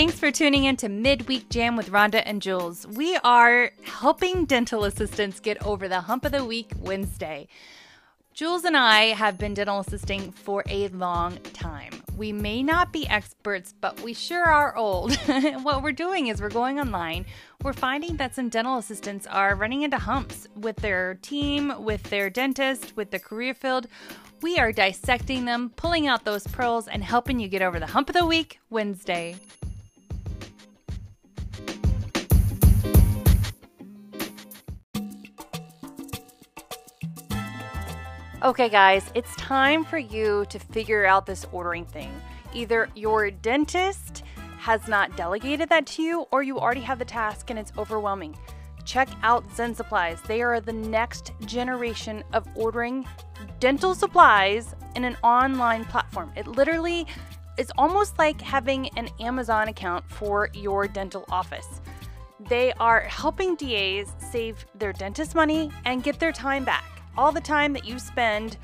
Thanks for tuning in to Midweek Jam with Rhonda and Jules. We are helping dental assistants get over the hump of the week Wednesday. Jules and I have been dental assisting for a long time. We may not be experts, but we sure are old. what we're doing is we're going online. We're finding that some dental assistants are running into humps with their team, with their dentist, with the career field. We are dissecting them, pulling out those pearls, and helping you get over the hump of the week Wednesday. Okay, guys, it's time for you to figure out this ordering thing. Either your dentist has not delegated that to you, or you already have the task and it's overwhelming. Check out Zen Supplies. They are the next generation of ordering dental supplies in an online platform. It literally is almost like having an Amazon account for your dental office. They are helping DAs save their dentist money and get their time back all the time that you spend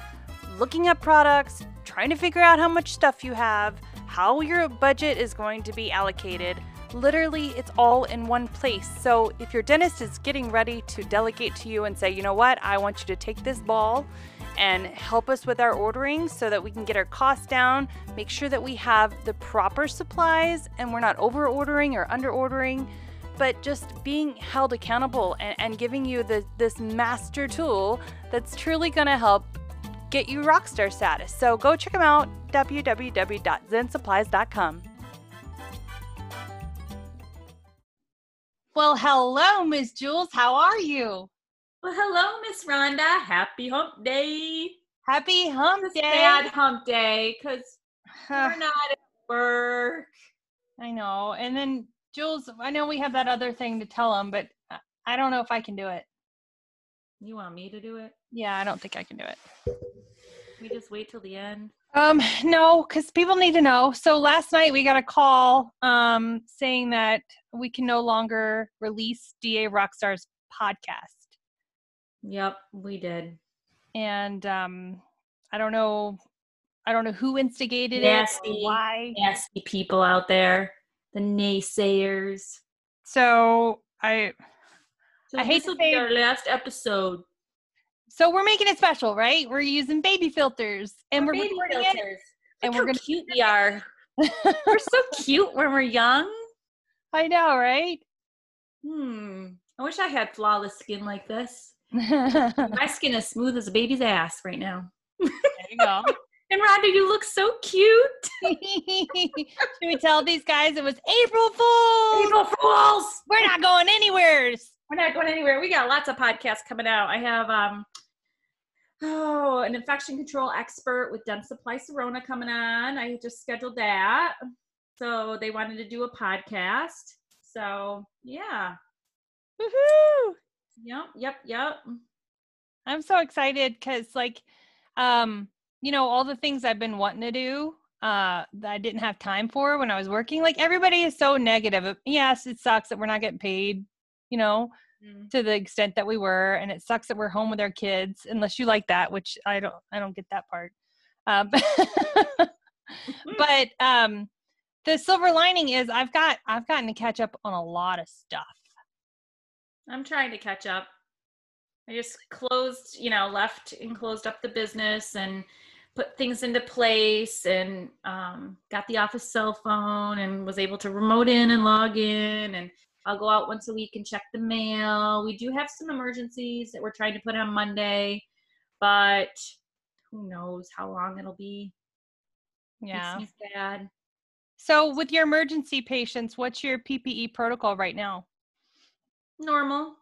looking up products, trying to figure out how much stuff you have, how your budget is going to be allocated. Literally, it's all in one place. So, if your dentist is getting ready to delegate to you and say, you know what, I want you to take this ball and help us with our ordering so that we can get our costs down, make sure that we have the proper supplies and we're not over ordering or under ordering but just being held accountable and, and giving you the, this master tool that's truly going to help get you rockstar status. So go check them out www.zensupplies.com. Well, hello, Miss Jules. How are you? Well, hello, Miss Rhonda. Happy Hump Day. Happy Hump It's Day. bad Hump Day because we're not at work. I know. And then Jules, I know we have that other thing to tell them, but I- don't know if I can do it. You want me to do it? Yeah, I don't think I can do it. We just wait till the end. Um, no, because people need to know. So last night we got a call um saying that we can no longer release DA Rockstar's podcast. Yep, we did. And um I don't know I don't know who instigated it Nasty. or why. Nasty people out there, the naysayers. So I So I hate this to will say- be our last episode. so we're making it special, right? We're using baby filters and we're, Baby recording it filters. and Look we're how gonna cute we are. We're so cute when we're young. I know, right? Hmm. I wish I had flawless skin like this. My skin is smooth as a baby's ass right now. there you go. And Rhonda, you look so cute. Should we tell these guys it was April Fools? April Fools. We're not going anywhere. We're not going anywhere. We got lots of podcasts coming out. I have um oh an infection control expert with Dentsply Sirona coming on. I just scheduled that. So they wanted to do a podcast. So yeah. Woohoo! Yep, yep, yep. I'm so excited because, like, um, you know, all the things I've been wanting to do uh that I didn't have time for when I was working. Like everybody is so negative. Yes, it sucks that we're not getting paid, you know, Mm. to the extent that we were, and it sucks that we're home with our kids, unless you like that, which I don't I don't get that part. Um, but um the silver lining is I've got I've gotten to catch up on a lot of stuff. I'm trying to catch up. I just closed, you know, left and closed up the business and put things into place and um, got the office cell phone and was able to remote in and log in. And I'll go out once a week and check the mail. We do have some emergencies that we're trying to put on Monday, but who knows how long it'll be. Yeah. Sad. So with your emergency patients, what's your PPE protocol right now? normal.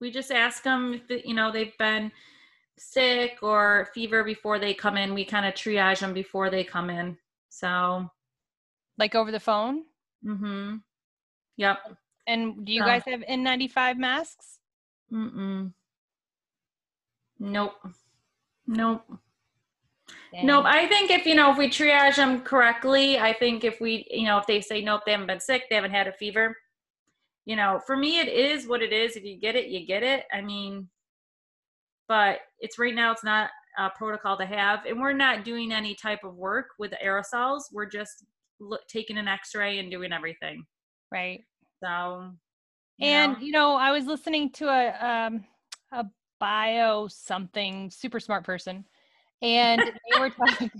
We just ask them if you know they've been sick or fever before they come in. We kind of triage them before they come in. So, Like over the phone? Mm hmm. Yep. And do you Uh, guys have N95 masks? Mm-mm. Nope. Nope. Dang. Nope. I think if you know if we triage them correctly, I think if we you know if they say nope, they haven't been sick, they haven't had a fever. You know, for me, it is what it is. If you get it, you get it. I mean, but it's right now. It's not a protocol to have, and we're not doing any type of work with aerosols. We're just look, taking an X-ray and doing everything. right. So, you And know, you know, I was listening to a um a bio something super smart person, and they were talking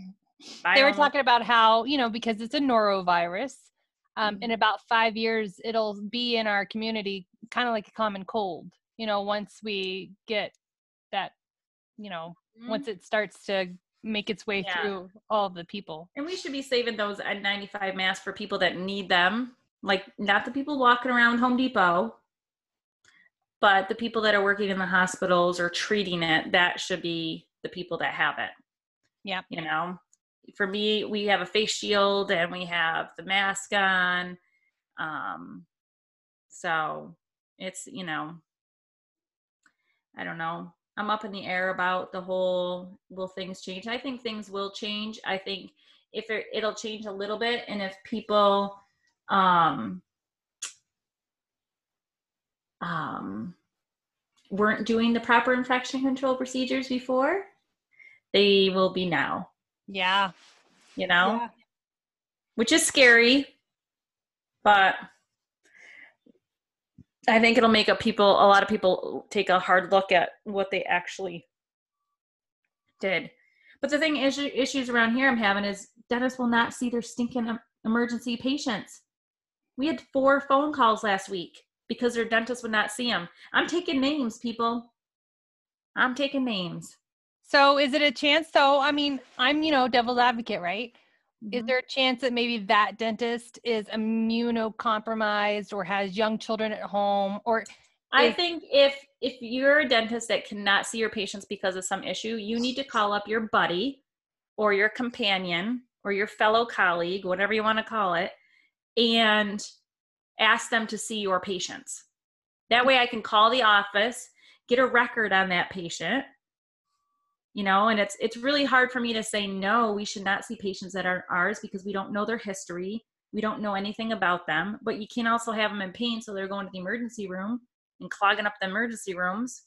they were talking about how you know because it's a norovirus, um, Mhm. in about five years it'll be in our community, kind of like a common cold. You know, once we get that, you know, once it starts to make its way Yeah. through all the people. And we should be saving those N95 masks for people that need them. Like, not the people walking around Home Depot, but the people that are working in the hospitals or treating it. That should be the people that have it. yeah You know, for me, we have a face shield and we have the mask on. Um, so it's, you know, I don't know. I'm up in the air about the whole will things change? I think things will change. I think if it, it'll change a little bit and if people um um weren't doing the proper infection control procedures before, they will be now, Yeah. you know? Yeah. Which is scary, but I think it'll make up people a lot of people take a hard look at what they actually did. But the thing is issues around here I'm having is dentists will not see their stinking emergency patients. We had four phone calls last week because their dentist would not see them. I'm taking names, people. I'm taking names. So is it a chance though? I mean, I'm, you know, devil's advocate, right? Is Mhm. there a chance that maybe that dentist is immunocompromised or has young children at home or I think if if you're a dentist that cannot see your patients because of some issue, you need to call up your buddy or your companion or your fellow colleague, whatever you want to call it, and ask them to see your patients. That way I can call the office, get a record on that patient. You know, and it's it's really hard for me to say no, we should not see patients that aren't ours because we don't know their history. We don't know anything about them, but you can also have them in pain so they're going to the emergency room and clogging up the emergency rooms.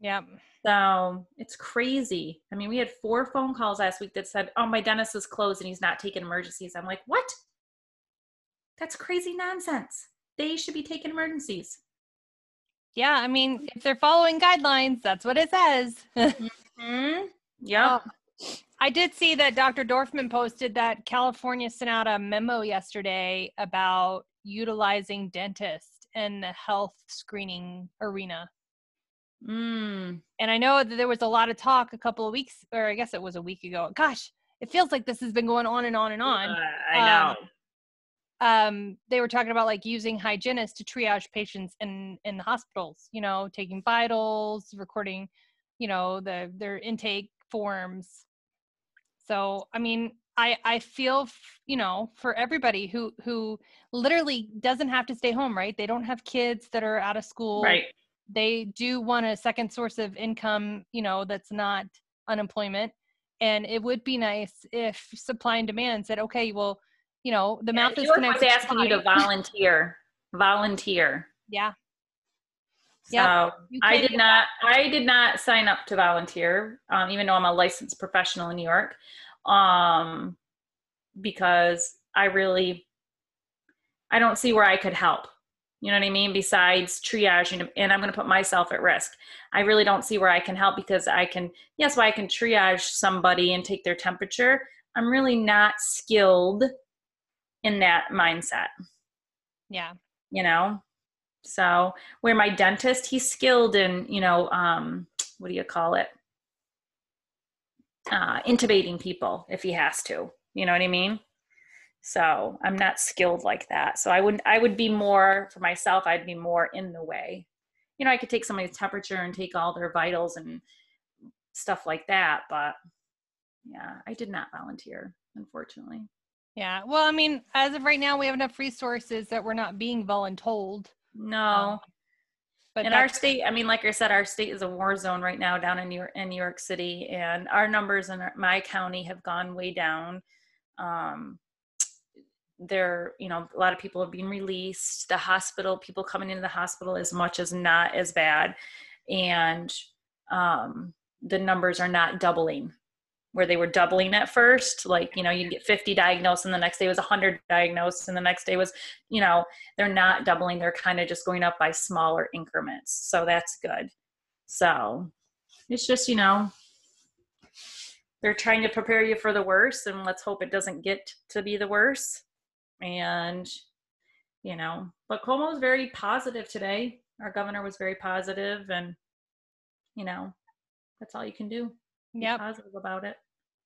yeah. So it's crazy. I mean, we had four phone calls last week that said, Oh, my dentist is closed and he's not taking emergencies. I'm like, What? That's crazy nonsense. They should be taking emergencies. Yeah, I mean, if they're following guidelines, that's what it says. Mm-hmm. Hmm? Yeah. Oh, I did see that Dr. Dorfman posted that California sent out a memo yesterday about utilizing dentists in the health screening arena. Mm. And I know that there was a lot of talk a couple of weeks, or I guess it was a week ago. Gosh, it feels like this has been going on and on and on. Uh, I know. um, they were talking about like using hygienists to triage patients in in the hospitals. You know, taking vitals, recording, you know, the their intake forms. So, I mean, I I feel f- you know for everybody who who literally doesn't have to stay home, right? They don't have kids that are out of school. right. They do want a second source of income, you know, that's not unemployment. And it would be nice if supply and demand said, okay, well, you know, the mouth is asking you to volunteer. Volunteer. Yeah. So Yep. I did not. I did not sign up to volunteer, um, even though I'm a licensed professional in New York, um, because I really, I don't see where I could help. You know what I mean? Besides triaging, and I'm going to put myself at risk. I really don't see where I can help because I can. Yes, well, I can triage somebody and take their temperature. I'm really not skilled in that mindset Yeah. you know so where my dentist he's skilled in you know um what do you call it uh intubating people if he has to you know what i mean so i'm not skilled like that so i wouldn't, i would be more for myself i'd be more in the way you know i could take somebody's temperature and take all their vitals and stuff like that but yeah i did not volunteer unfortunately Yeah. Well, I mean, as of right now, we have enough resources that we're not being voluntold. No But in our state, I mean, like I said, our state is a war zone right now down in New York, in New York City, and our numbers in our, my county have gone way down. Um, there, you know, a lot of people have been released. The hospital, people coming into the hospital, as much as not as bad, and um, the numbers are not doubling where they were doubling at first like you know you get 50 diagnosed and the next day was 100 diagnosed and the next day was you know they're not doubling they're kind of just going up by smaller increments. So that's good. So it's just you know they're trying to prepare you for the worst and let's hope it doesn't get to be the worst. And you know but Cuomo was very positive today. Our governor was very positive and you know that's all you can do Yep. positive about it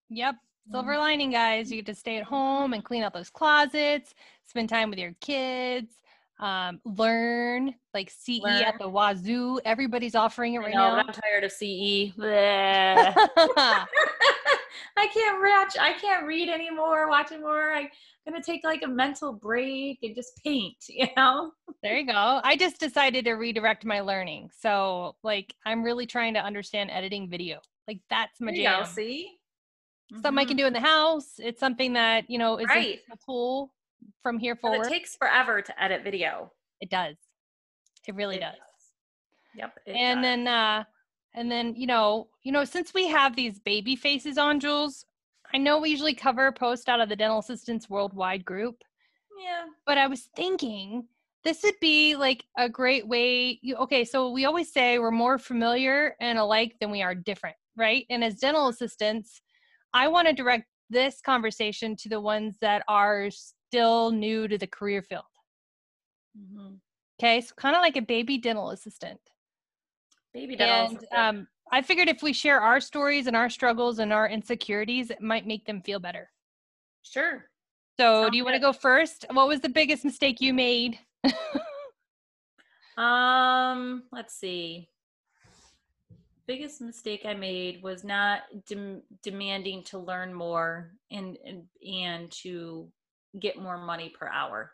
Yep. Silver Mhm. lining, guys. You get to stay at home and clean out those closets, spend time with your kids, um, learn like CE Learn. at the wazoo. Everybody's offering it right know, now. I'm tired of CE. I can't watch. I can't read anymore. Watch anymore. I'm gonna take like a mental break and just paint. You know. there you go. I just decided to redirect my learning. So, like, I'm really trying to understand editing video. Like, that's my There you go. jam. See. Something I can Mhm. do in the house. It's something that, you know, is Right. a tool from here But forward. it takes forever to edit video. it does. It really It does. Yep. it and does. then uh and then you know you know since we have these baby faces on jules i know we usually cover post out of the dental assistants worldwide group yeah. but i was thinking this would be like a great way you okay so we always say we're more familiar and alike than we are different right and as dental assistants i want to direct this conversation to the ones that are still new to the career field Mhm. okay so kind of like a baby dental assistant Baby dental. and assistant. um, I figured if we share our stories and our struggles and our insecurities, it might make them feel better. sure. So, Sounds do you want to go first? What was the biggest mistake you made? Um, let's see. Biggest mistake I made was not dem- demanding to learn more and, and and to get more money per hour.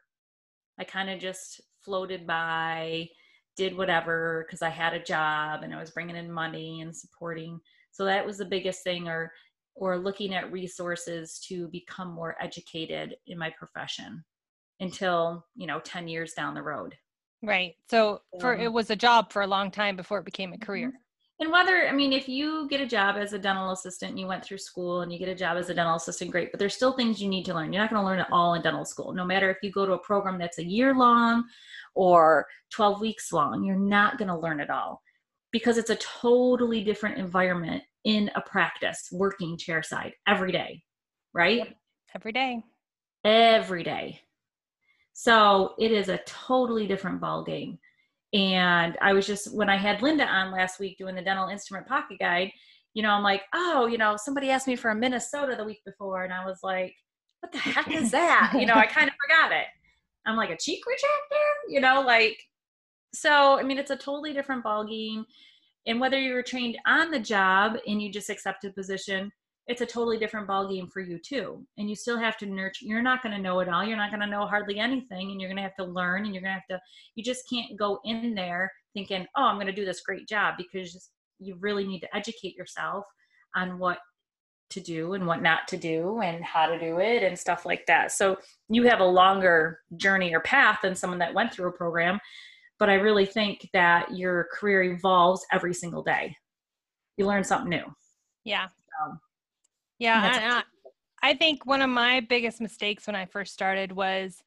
I kind of just floated by, did whatever because I had a job and I was bringing in money and supporting. So that was the biggest thing, or or looking at resources to become more educated in my profession until you know 10 years down the road right. So, for it was a job for a long time before it became a Mm-hmm. career. And whether, I mean, if you get a job as a dental assistant and you went through school and you get a job as a dental assistant, great, but there's still things you need to learn. You're not going to learn it all in dental school. No matter if you go to a program that's a year long or 12 weeks long, you're not going to learn it all because it's a totally different environment in a practice, working chairside every day, right? Every day. every day. So it is a totally different ball game. And I was just when I had Linda on last week doing the dental instrument pocket guide, you know, I'm like, oh, you know, somebody asked me for a Minnesota the week before, and I was like, what the heck is that? you know, I kind of forgot it. I'm like a cheek retractor, you know, like so. I mean, it's a totally different ball game. And whether you were trained on the job and you just accepted a position, it's a totally different ball game for you too. And you still have to nurture you're not going to know it all. You're not going to know hardly anything and you're going to have to learn and you're going to have to you just can't go in there thinking oh i'm going to do this great job because you really need to educate yourself on what to do and what not to do and how to do it and stuff like that. So you have a longer journey or path than someone that went through a program but i really think that your career evolves every single day. You learn something new. Yeah. Um, Yeah. I, I think one of my biggest mistakes when I first started was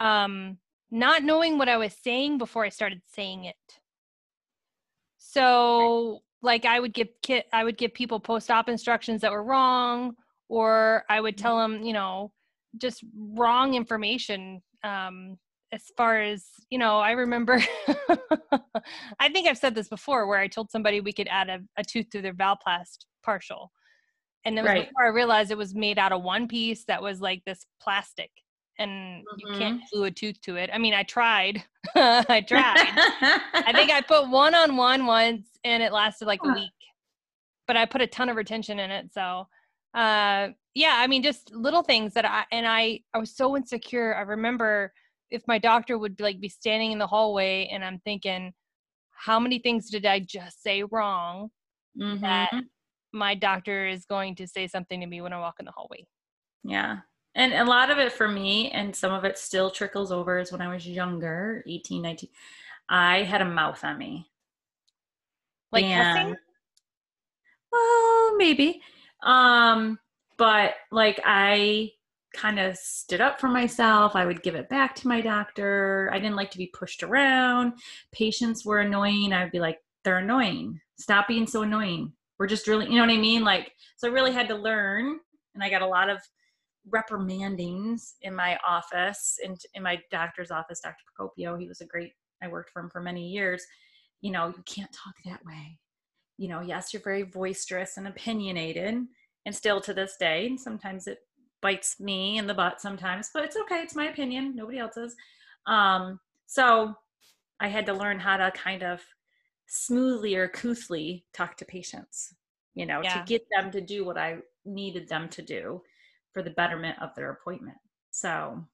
um, not knowing what I was saying before I started saying it. So, like, I would give kid, I would give people post-op instructions that were wrong, or I would tell them, you know, just wrong information. Um, as far as you know, I remember. I think I've said this before, where I told somebody we could add a, a tooth to their Valplast partial, and then Right. before I realized it was made out of one piece that was like this plastic, and you can't glue a tooth to it. I mean, I tried. I tried. I think I put one on one once, and it lasted like a week. But I put a ton of retention in it, so uh, yeah. I mean, just little things that I and I I was so insecure. I remember if my doctor would like be standing in the hallway, and I'm thinking, how many things did I just say wrong that Mhm. My doctor is going to say something to me when I walk in the hallway? Yeah. And a lot of it for me, and some of it still trickles over, is when I was younger, 18, 19, I had a mouth on me. Like And- cussing? Well, maybe. Um, but like I kind of stood up for myself. I would give it back to my doctor. I didn't like to be pushed around. Patients were annoying. I'd be like, they're annoying. Stop being so annoying. We're just really, you know what I mean? Like, so I really had to learn. And I got a lot of reprimandings in my office, in, in my doctor's office, Dr. Procopio. He was a great, I worked for him for many years. You know, you can't talk that way you know, yes, you're very boisterous and opinionated, and still to this day, sometimes it bites me in the butt sometimes, but it's okay. It's my opinion, nobody else's. Um, so I had to learn how to kind of smoothly or couthly talk to patients, you know, Yeah. to get them to do what I needed them to do for the betterment of their appointment. So,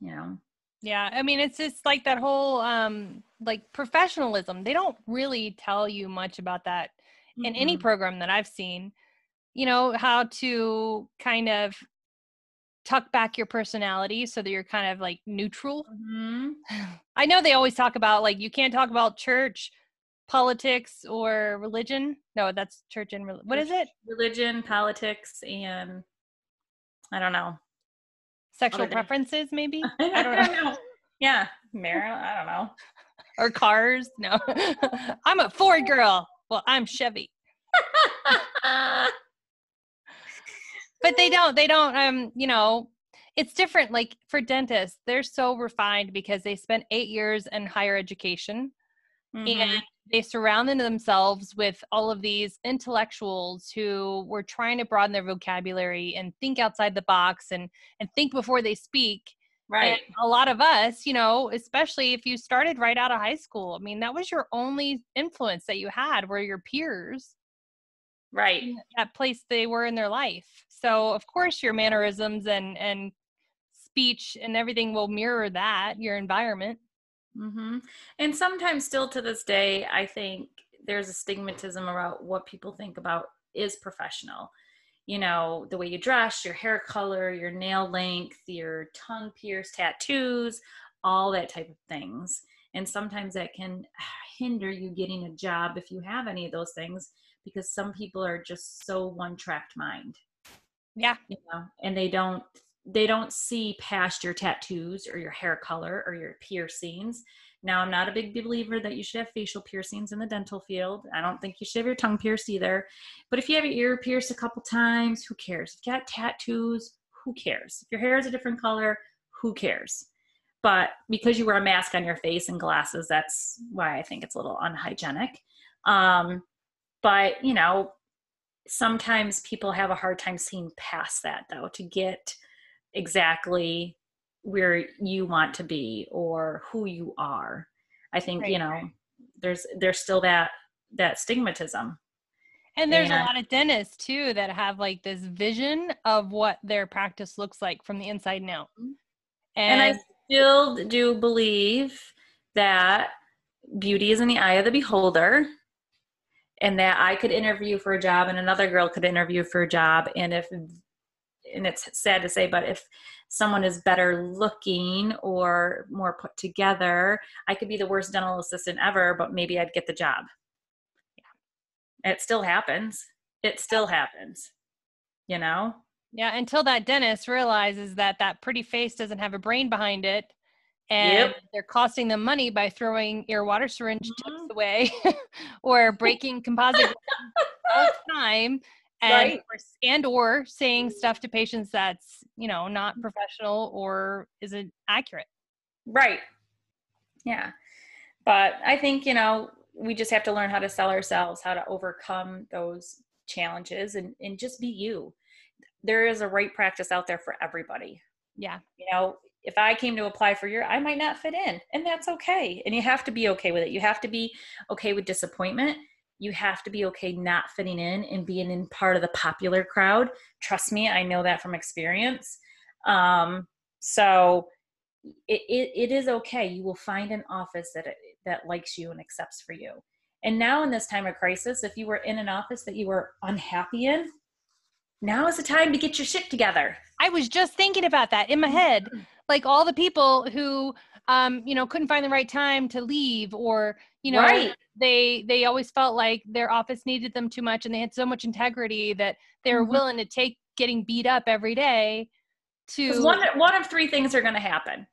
you know, Yeah, I mean it's just like that whole um like professionalism. They don't really tell you much about that in any program that I've seen. You know, how to kind of tuck back your personality so that you're kind of like neutral. Mhm. I know they always talk about like you can't talk about church, politics or religion. No, that's church and rel- what is it? religion, politics, and I don't know. Sexual preferences maybe? I don't know. Yeah, Mara, I don't know. or cars? No. I'm a Ford girl. Well, I'm Chevy. But they don't they don't um you know it's different like for dentists they're so refined because they spent eight years in higher education Mhm. and they surrounded themselves with all of these intellectuals who were trying to broaden their vocabulary and think outside the box and and think before they speak right. and a lot of us you know especially if you started right out of high school i mean that was your only influence that you had were your peers Right. that place they were in their life. So of course your mannerisms and and speech and everything will mirror that your environment. hmm And sometimes, still to this day, I think there's a stigmatism about what people think about is professional. You know, the way you dress, your hair color, your nail length, your tongue pierce, tattoos, all that type of things. And sometimes that can hinder you getting a job if you have any of those things because some people are just so one tracked mind. Yeah. you know and they don't they don't see past your tattoos or your hair color or your piercings. Now i'm not a big believer that you should have facial piercings in the dental field. I don't think you should have your tongue pierced either. But if you have your ear pierced a couple times who cares? If you got tattoos who cares? If your hair is a different color who cares? But because you wear a mask on your face and glasses that's why i think it's a little unhygienic. Um, but you know sometimes people have a hard time seeing past that though to get exactly where you want to be or who you are i think Right, you know there's there's still that that stigmatism And there's Yeah. a lot of dentists too that have like this vision of what their practice looks like from the inside and out. And, and i still do believe that beauty is in the eye of the beholder and that i could interview for a job and another girl could interview for a job. And if and it's sad to say but if someone is better looking or more put together i could be the worst dental assistant ever but maybe i'd get the job. Yeah. It still happens. It still happens you know? Yeah, until that dentist realizes that that pretty face doesn't have a brain behind it and Yep. they're costing them money by throwing your water syringe tips Mhm. away or breaking composite all the time and Right. or, and or saying stuff to patients that's you know not professional or isn't accurate Right. Yeah. But I think, you know, we just have to learn how to sell ourselves, how to overcome those challenges and, and just be you. There is a right practice out there for everybody. yeah You know, if I came to apply for your, I might not fit in, and that's okay. And you have to be okay with it. You have to be okay with disappointment. You have to be okay not fitting in and being in part of the popular crowd. Trust me, I know that from experience. Um, so it, it, it is okay. You will find an office that that likes you and accepts for you. And now in this time of crisis, if you were in an office that you were unhappy in, now is the time to get your shit together. I was just thinking about that in my head. Like all the people who um, you know, couldn't find the right time to leave or, you know, Right. they they always felt like their office needed them too much and they had so much integrity that they were Mhm. willing to take getting beat up every day to one one of three things are going to happen.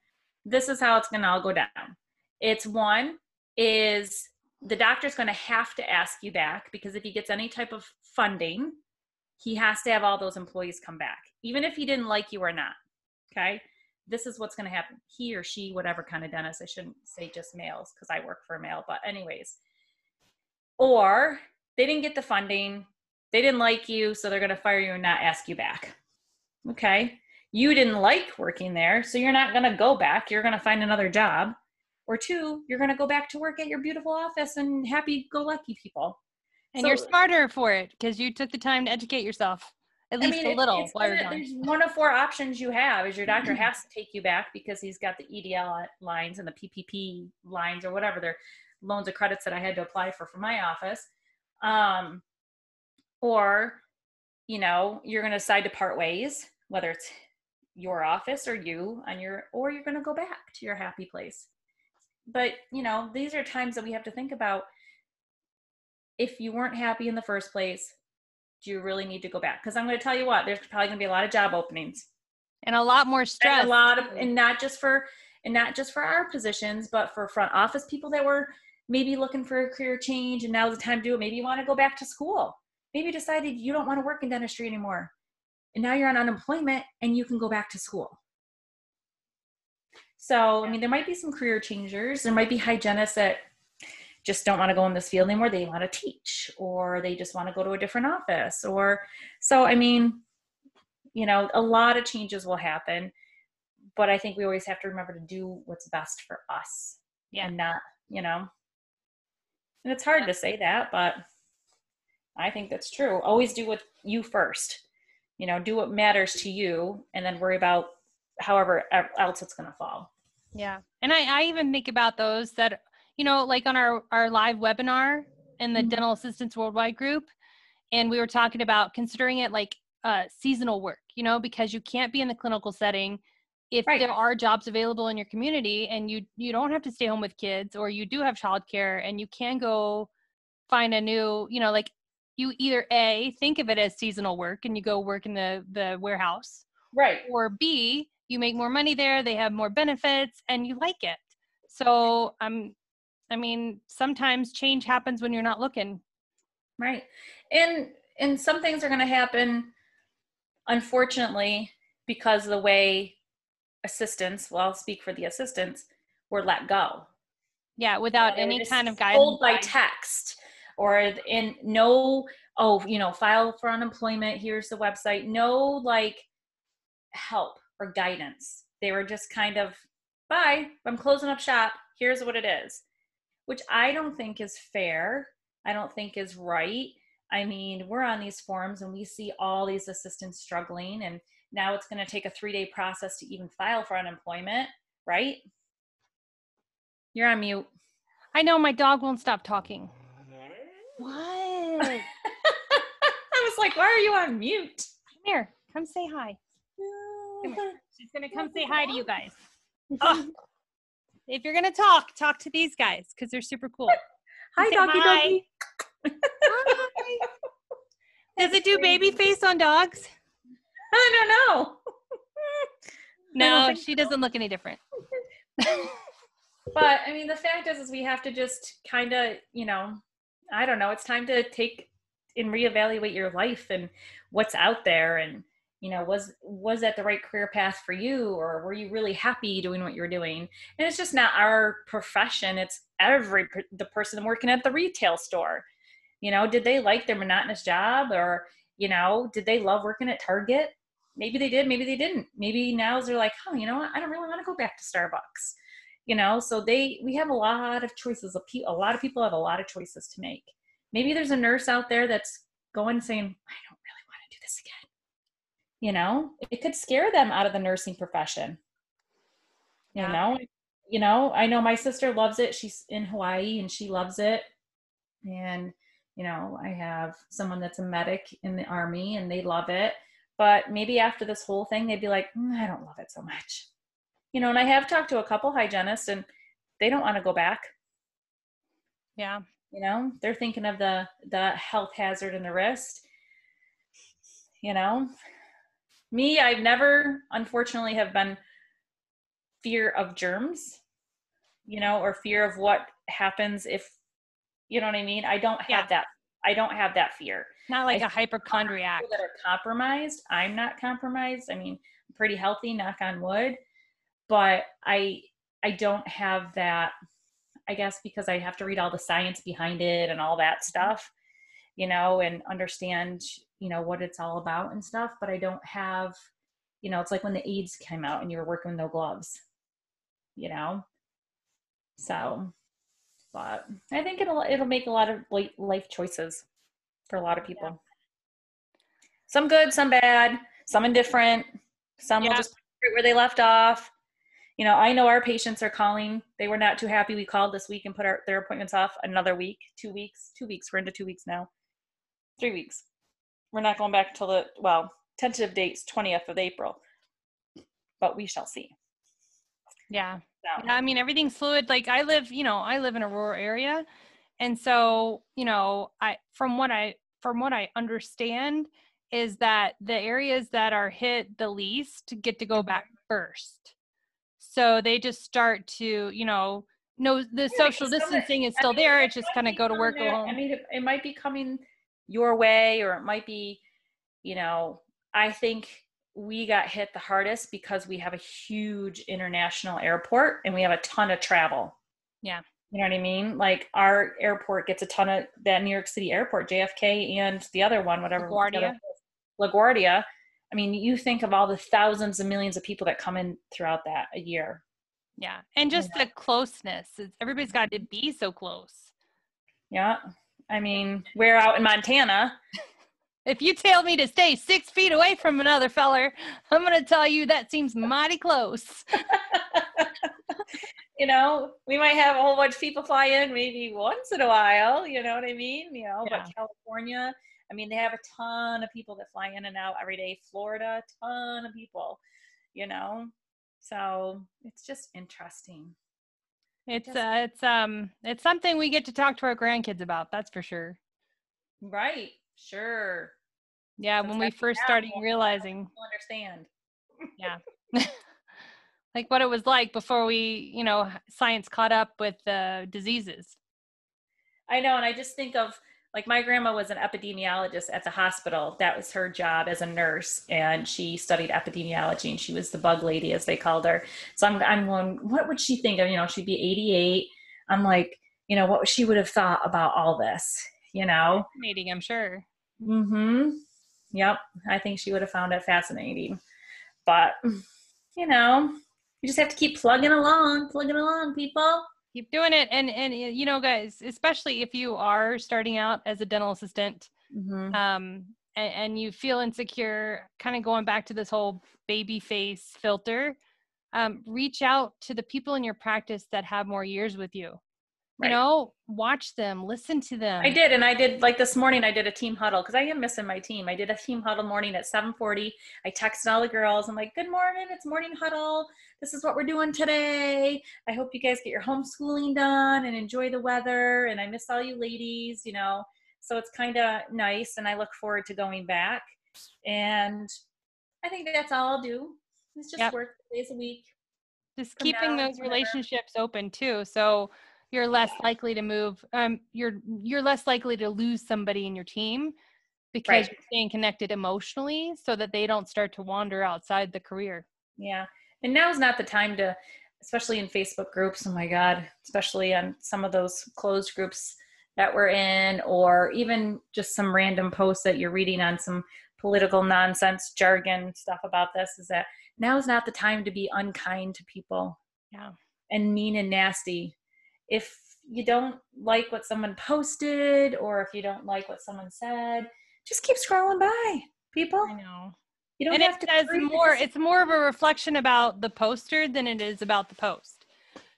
This is how it's going to all go down. It's one is the doctor's going to have to ask you back because if he gets any type of funding, he has to have all those employees come back, even if he didn't like you or not. Okay. This is what's going to happen. He or she, whatever kind of dentist, I shouldn't say just males because I work for a male, but anyways. Or they didn't get the funding, they didn't like you, so they're going to fire you and not ask you back. Okay you didn't like working there, so you're not going to go back. You're going to find another job. Or two, you're going to go back to work at your beautiful office and happy go lucky people. and you're smarter for it because you took the time to educate yourself at least a little it's while you're there's one of four options you have is your doctor has to take you back because he's got the EDL lines and the PPP lines or whatever their loans or credits that I had to apply for for my office. Um, or, you know, you're going to decide to part ways, whether it's your office or you on your, or you're going to go back to your happy place. But, you know, these are times that we have to think about if you weren't happy in the first place, do you really need to go back? Because I'm going to tell you what, there's probably going to be a lot of job openings, and a lot more stress. and a lot of, and not just for, and not just for our positions, but for front office people that were maybe looking for a career change, and now's the time to do it. Maybe you want to go back to school. Maybe you decided you don't want to work in dentistry anymore, and now you're on unemployment, and you can go back to school. So, I mean, there might be some career changers. There might be hygienists that just don't want to go in this field anymore. They want to teach, or they just want to go to a different office, or so. I mean, you know, a lot of changes will happen, but I think we always have to remember to do what's best for us, Yeah. and not, you know. And it's hard to say that, but I think that's true. Always do what you first. You know, do what matters to you, and then worry about however else it's going to fall. Yeah. And I, I even think about those that, you know, like on our, our live webinar in the Mhm. Dental Assistants Worldwide group. And we were talking about considering it like uh, seasonal work, you know, because you can't be in the clinical setting if Right. there are jobs available in your community and you you don't have to stay home with kids or you do have childcare and you can go find a new, you know, like you either A, think of it as seasonal work and you go work in the the warehouse Right. or B, you make more money there, they have more benefits, and you like it. So um, I mean, sometimes change happens when you're not looking. Right. And and some things are going to happen unfortunately because of the way assistants, well I'll speak for the assistants, were let go. Yeah, without any kind of told by text or in no oh you know file for unemployment here's the website no like help or guidance they were just kind of bye i'm closing up shop here's what it is which i don't think is fair i don't think is right i mean we're on these forums and we see all these assistants struggling and now it's going to take a three day process to even file for unemployment right you're on mute I know my dog won't stop talking. What? I was like, why are you on mute? Come here, come say hi. Come. She's gonna come say hi to you guys. Oh, if you're gonna talk, talk to these guys because they're super cool. Hi, Say doggy hi. doggy. Hi. Does it do baby face on dogs? I don't know. No, think she doesn't look any different. But I mean, the fact is, is we have to just kind of, you know, I don't know. It's time to take and reevaluate your life and what's out there, and you know, was was that the right career path for you, or were you really happy doing what you were doing? And it's just not our profession; it's every the person working at the retail store. You know, did they like their monotonous job, or you know, did they love working at Target? Maybe they did, maybe they didn't. Maybe now they're like, oh, you know what? I don't really want to go back to Starbucks you know so they we have a lot of choices a, lot of people have a lot of choices to make maybe there's a nurse out there that's going saying i don't really want to do this again you know it could scare them out of the nursing profession you Yeah. know you know, I know my sister loves it. She's in Hawaii and she loves it. And, you know, I have someone that's a medic in the army and they love it. But maybe after this whole thing, they'd be like, mm, I don't love it so much. You know, and I have talked to a couple hygienists and they don't want to go back. Yeah. You know, they're thinking of the the health hazard and the risk. You know, me, I've never, unfortunately, have been fear of germs, you know, or fear of what happens if, you know what I mean? I don't have Yeah. that. I don't have that fear. Not like I a hypochondriac. That are compromised. I'm not compromised. I mean, I'm pretty healthy, knock on wood. But I, I don't have that. I guess because I have to read all the science behind it and all that stuff, you know, and understand, you know, what it's all about and stuff. But I don't have, you know, it's like when the AIDS came out and you were working with no gloves, you know. So, but I think it'll it'll make a lot of life choices for a lot of people. Some good, some bad, some indifferent. Some will just where they left off. You know, I know our patients are calling. They were not too happy. We called this week and put our, their appointments off another week, two weeks, two weeks. We're into two weeks now, three weeks. We're not going back until the well, tentative date's twentieth of April, but we shall see. Yeah. So, Yeah, I mean everything's fluid. Like I live, you know, I live in a rural area, and so you know, I from what I from what I understand is that the areas that are hit the least get to go mm-hmm. back first. So they just start to, you know, no, the social some of- distancing is I still mean, there. it It's just kind of go to work, go there- home. I mean, it, it might be coming your way, or it might be, you know, I think we got hit the hardest because we have a huge international airport and we have a ton of travel. Yeah. You know what I mean? Like our airport gets a ton of that New York City airport, JFK, and the other one, whatever. LaGuardia. LaGuardia. I mean, you think of all the thousands and millions of people that come in throughout that a year. Yeah, and just the closeness. It's, everybody's got to be so close. Yeah. I mean, we're out in Montana. If you tell me to stay six feet away from another feller, I'm gonna tell you that seems mighty close. you know, we might have a whole bunch of people fly in maybe once in a while, you know what I mean? You know, Yeah. but California, I mean, they have a ton of people that fly in and out every day. Florida, ton of people, you know. So it's just interesting. It's uh, it's um, it's something we get to talk to our grandkids about. That's for sure. Right. Sure. Yeah, when we first started realizing, understand. yeah, like what it was like before we, you know, science caught up with the diseases. I know, and I just think of like my grandma was an epidemiologist at the hospital. That was her job as a nurse, and she studied epidemiology, and she was the bug lady, as they called her. So I'm, I'm going, what would she think of? You know, she'd be 88. I'm like, you know, what she would have thought about all this, you know? Fascinating, I'm sure. Mm-hmm. Yep. I think she would have found it fascinating. But, you know, you just have to keep plugging along, plugging along, people. Keep doing it, and and you know, guys, especially if you are starting out as a dental assistant, Mm-hmm. um, and, and you feel insecure, kind of going back to this whole baby face filter, um, reach out to the people in your practice that have more years with you. Right. You know, watch them, listen to them. I did, and I did like this morning. I did a team huddle because I am missing my team. I did a team huddle morning at 7:40. I texted all the girls. I'm like, "Good morning, it's morning huddle. This is what we're doing today. I hope you guys get your homeschooling done and enjoy the weather. And I miss all you ladies, you know. So it's kind of nice, and I look forward to going back. And I think that's all I'll do. It's just Yep. work days a week. Just keeping now those whenever. relationships open too, so you're less likely to move. Um, you're you're less likely to lose somebody in your team because Right. you're staying connected emotionally, so that they don't start to wander outside the career. Yeah. And now's not the time to, especially in Facebook groups. Oh my God. Especially on some of those closed groups that we're in, or even just some random posts that you're reading on some political nonsense jargon stuff about this is that now is not the time to be unkind to people Yeah. and mean and nasty. If you don't like what someone posted or if you don't like what someone said, just keep scrolling by, people. I know. You don't and have it to says more it's more of a reflection about the poster than it is about the post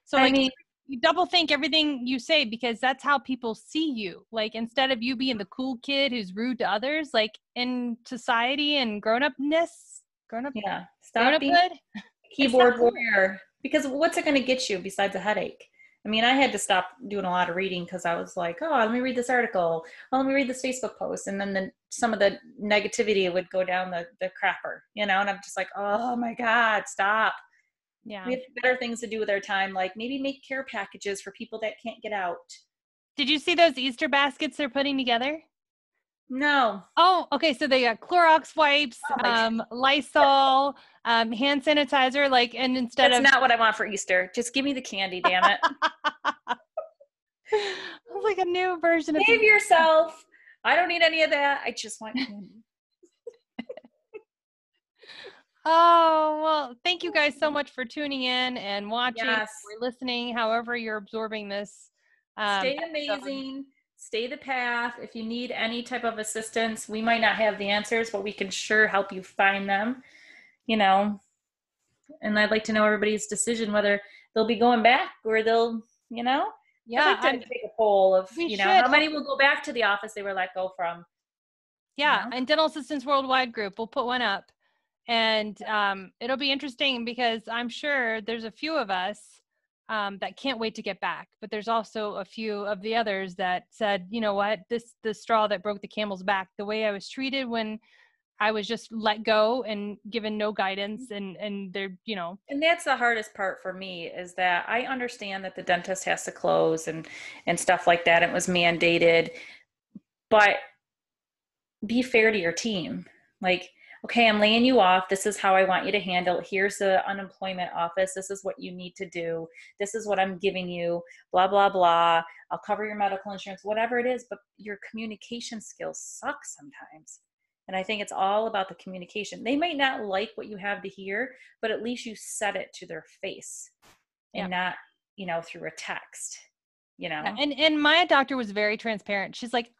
So I like mean- you double think everything you say because that's how people see you. Like instead of you being the cool kid who's rude to others, like in society and grown upness, grown up, Yeah. grown Stop up being good. keyboard warrior. Because what's it going to get you besides a headache? I mean, I had to stop doing a lot of reading because I was like, oh, let me read this article. Oh, let me read this Facebook post. And then the, some of the negativity would go down the, the crapper, you know? And I'm just like, oh my God, stop. Yeah. We have better things to do with our time, like maybe make care packages for people that can't get out. Did you see those Easter baskets they're putting together? No. Oh, okay. So they got Clorox wipes, Oh um, Lysol, um, hand sanitizer, like, and instead of That's of not what I want for Easter. Just give me the candy, damn it. like a new version of Save yourself. I don't need any of that. I just want candy. Oh, well, thank you guys so much for tuning in and watching Yes. or listening, however you're absorbing this. Um, Stay episode. Stay the path. If you need any type of assistance, we might not have the answers, but we can sure help you find them. You know, and I'd like to know everybody's decision whether they'll be going back or they'll, you know, Yeah, I'd like to take a poll of, you know, should. how many will go back to the office they were let go from. yeah, know? and Dental Assistants Worldwide group. We'll put one up, and um, it'll be interesting because I'm sure there's a few of us um, that can't wait to get back, but there's also a few of the others that said, you know what, this the straw that broke the camel's back. The way I was treated when I was just let go and given no guidance, and and they're you know And that's the hardest part for me is that I understand that the dentist has to close and and stuff like that. It was mandated, but be fair to your team. Like, okay, I'm laying you off. This is how I want you to handle. it. Here's the unemployment office. This is what you need to do. This is what I'm giving you. Blah blah blah. I'll cover your medical insurance, whatever it is. But your communication skills suck sometimes. And I think it's all about the communication. They might not like what you have to hear, but at least you said it to their face and not, you know, through a text, you know? Yeah, And and my doctor was very transparent. She's like,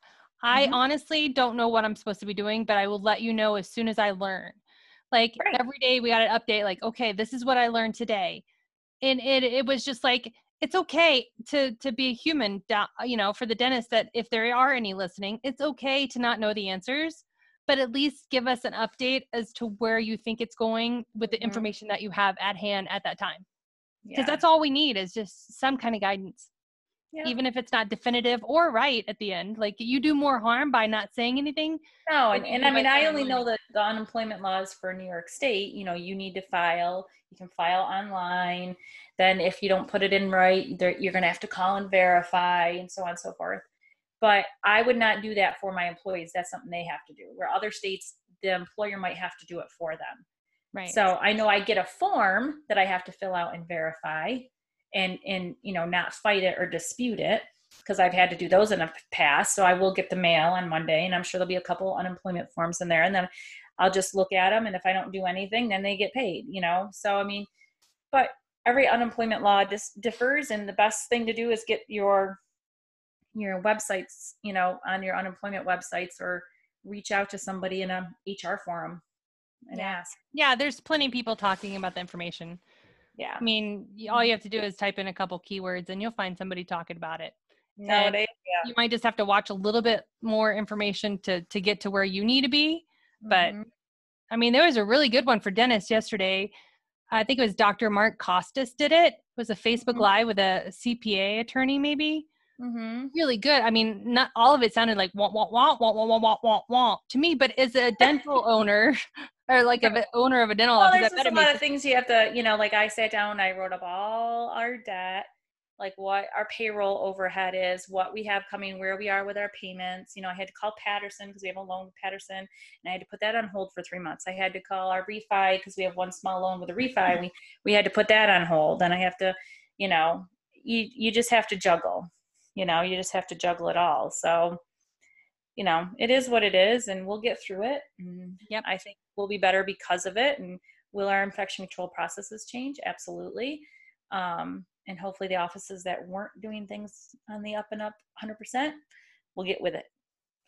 I Mhm. honestly don't know what I'm supposed to be doing, but I will let you know as soon as I learn. Like Right. every day we got an update, like, okay, this is what I learned today. And it it was just like it's okay to to be a human, you know, for the dentist that if there are any listening, it's okay to not know the answers, but at least give us an update as to where you think it's going with the Mhm. information that you have at hand at that time. Because Yeah. that's all we need is just some kind of guidance Yeah. even if it's not definitive or right at the end. Like you do more harm by not saying anything. No, and, and I mean I only know that the unemployment laws for New York State, you know, you need to file, you can file online. Then if you don't put it in right, you're going to have to call and verify and so on and so forth. But I would not do that for my employees. That's something they have to do. Where other states, the employer might have to do it for them. Right. So I know I get a form that I have to fill out and verify and and you know not fight it or dispute it because I've had to do those in the past. So I will get the mail on Monday and I'm sure there'll be a couple unemployment forms in there and then I'll just look at them and if I don't do anything then they get paid, you know. So I mean but every unemployment law dis- differs and the best thing to do is get your your websites, you know, on your unemployment websites or reach out to somebody in a HR forum and Yeah. ask. yeah, there's plenty of people talking about the information. Yeah. I mean, all you have to do is type in a couple keywords and you'll find somebody talking about it. Nowadays, yeah. You might just have to watch a little bit more information to to get to where you need to be. But Mhm. I mean, there was a really good one for dentists yesterday. I think it was Dr. Mark Costes did it. It was a Facebook Mhm. Live with a CPA attorney, maybe. Mm-hmm. really good. I mean, not all of it sounded like wah wah wah wah wah wah wah wah wah to me, but as a dental owner or like a owner of a dental Well, office, there's a lot of things you have to, you know, like I sat down, I wrote up all our debt, like what our payroll overhead is, what we have coming, where we are with our payments. You know, I had to call Patterson because we have a loan with Patterson, and I had to put that on hold for three months. I had to call our refi because we have one small loan with a refi. Mm-hmm. We we had to put that on hold. And I have to, you know, you you just have to juggle. You know, you just have to juggle it all. So, you know, it is what it is, and we'll get through it. And Yep. I think we'll be better because of it. And will our infection control processes change? Absolutely. Um, and hopefully, the offices that weren't doing things on the up and up 100% will get with it.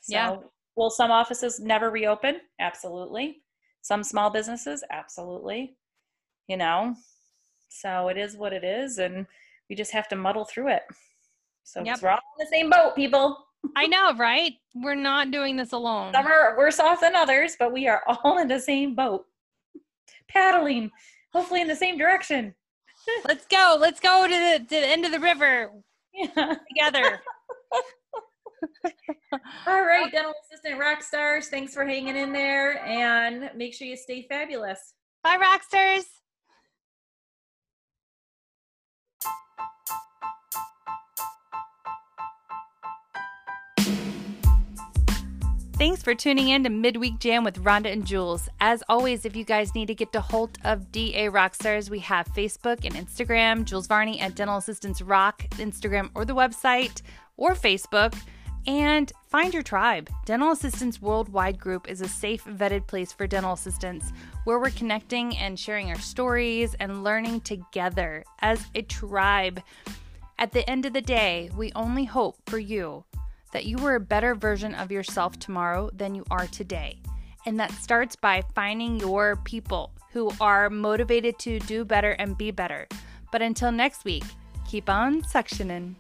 So, Yeah. will some offices never reopen? Absolutely. Some small businesses? Absolutely. You know, so it is what it is. And we just have to muddle through it. So Yep. we're all in the same boat, people. I know, right? We're not doing this alone. Some are worse off than others, but we are all in the same boat, paddling, hopefully in the same direction. Let's go. Let's go to the, to the end of the river Yeah. together. All right, dental assistant rock stars, thanks for hanging in there, and make sure you stay fabulous. Bye, Rockstars. Thanks for tuning in to Midweek Jam with Rhonda and Jules. As always, if you guys need to get to hold of DA Rockstars, we have Facebook and Instagram, Jules Varney at Dental Assistants Rock, Instagram or the website or Facebook. And find your tribe. Dental Assistants Worldwide Group is a safe, vetted place for dental assistants where we're connecting and sharing our stories and learning together as a tribe. At the end of the day, we only hope for you that you are a better version of yourself tomorrow than you are today. And that starts by finding your people who are motivated to do better and be better. But until next week, keep on suctioning.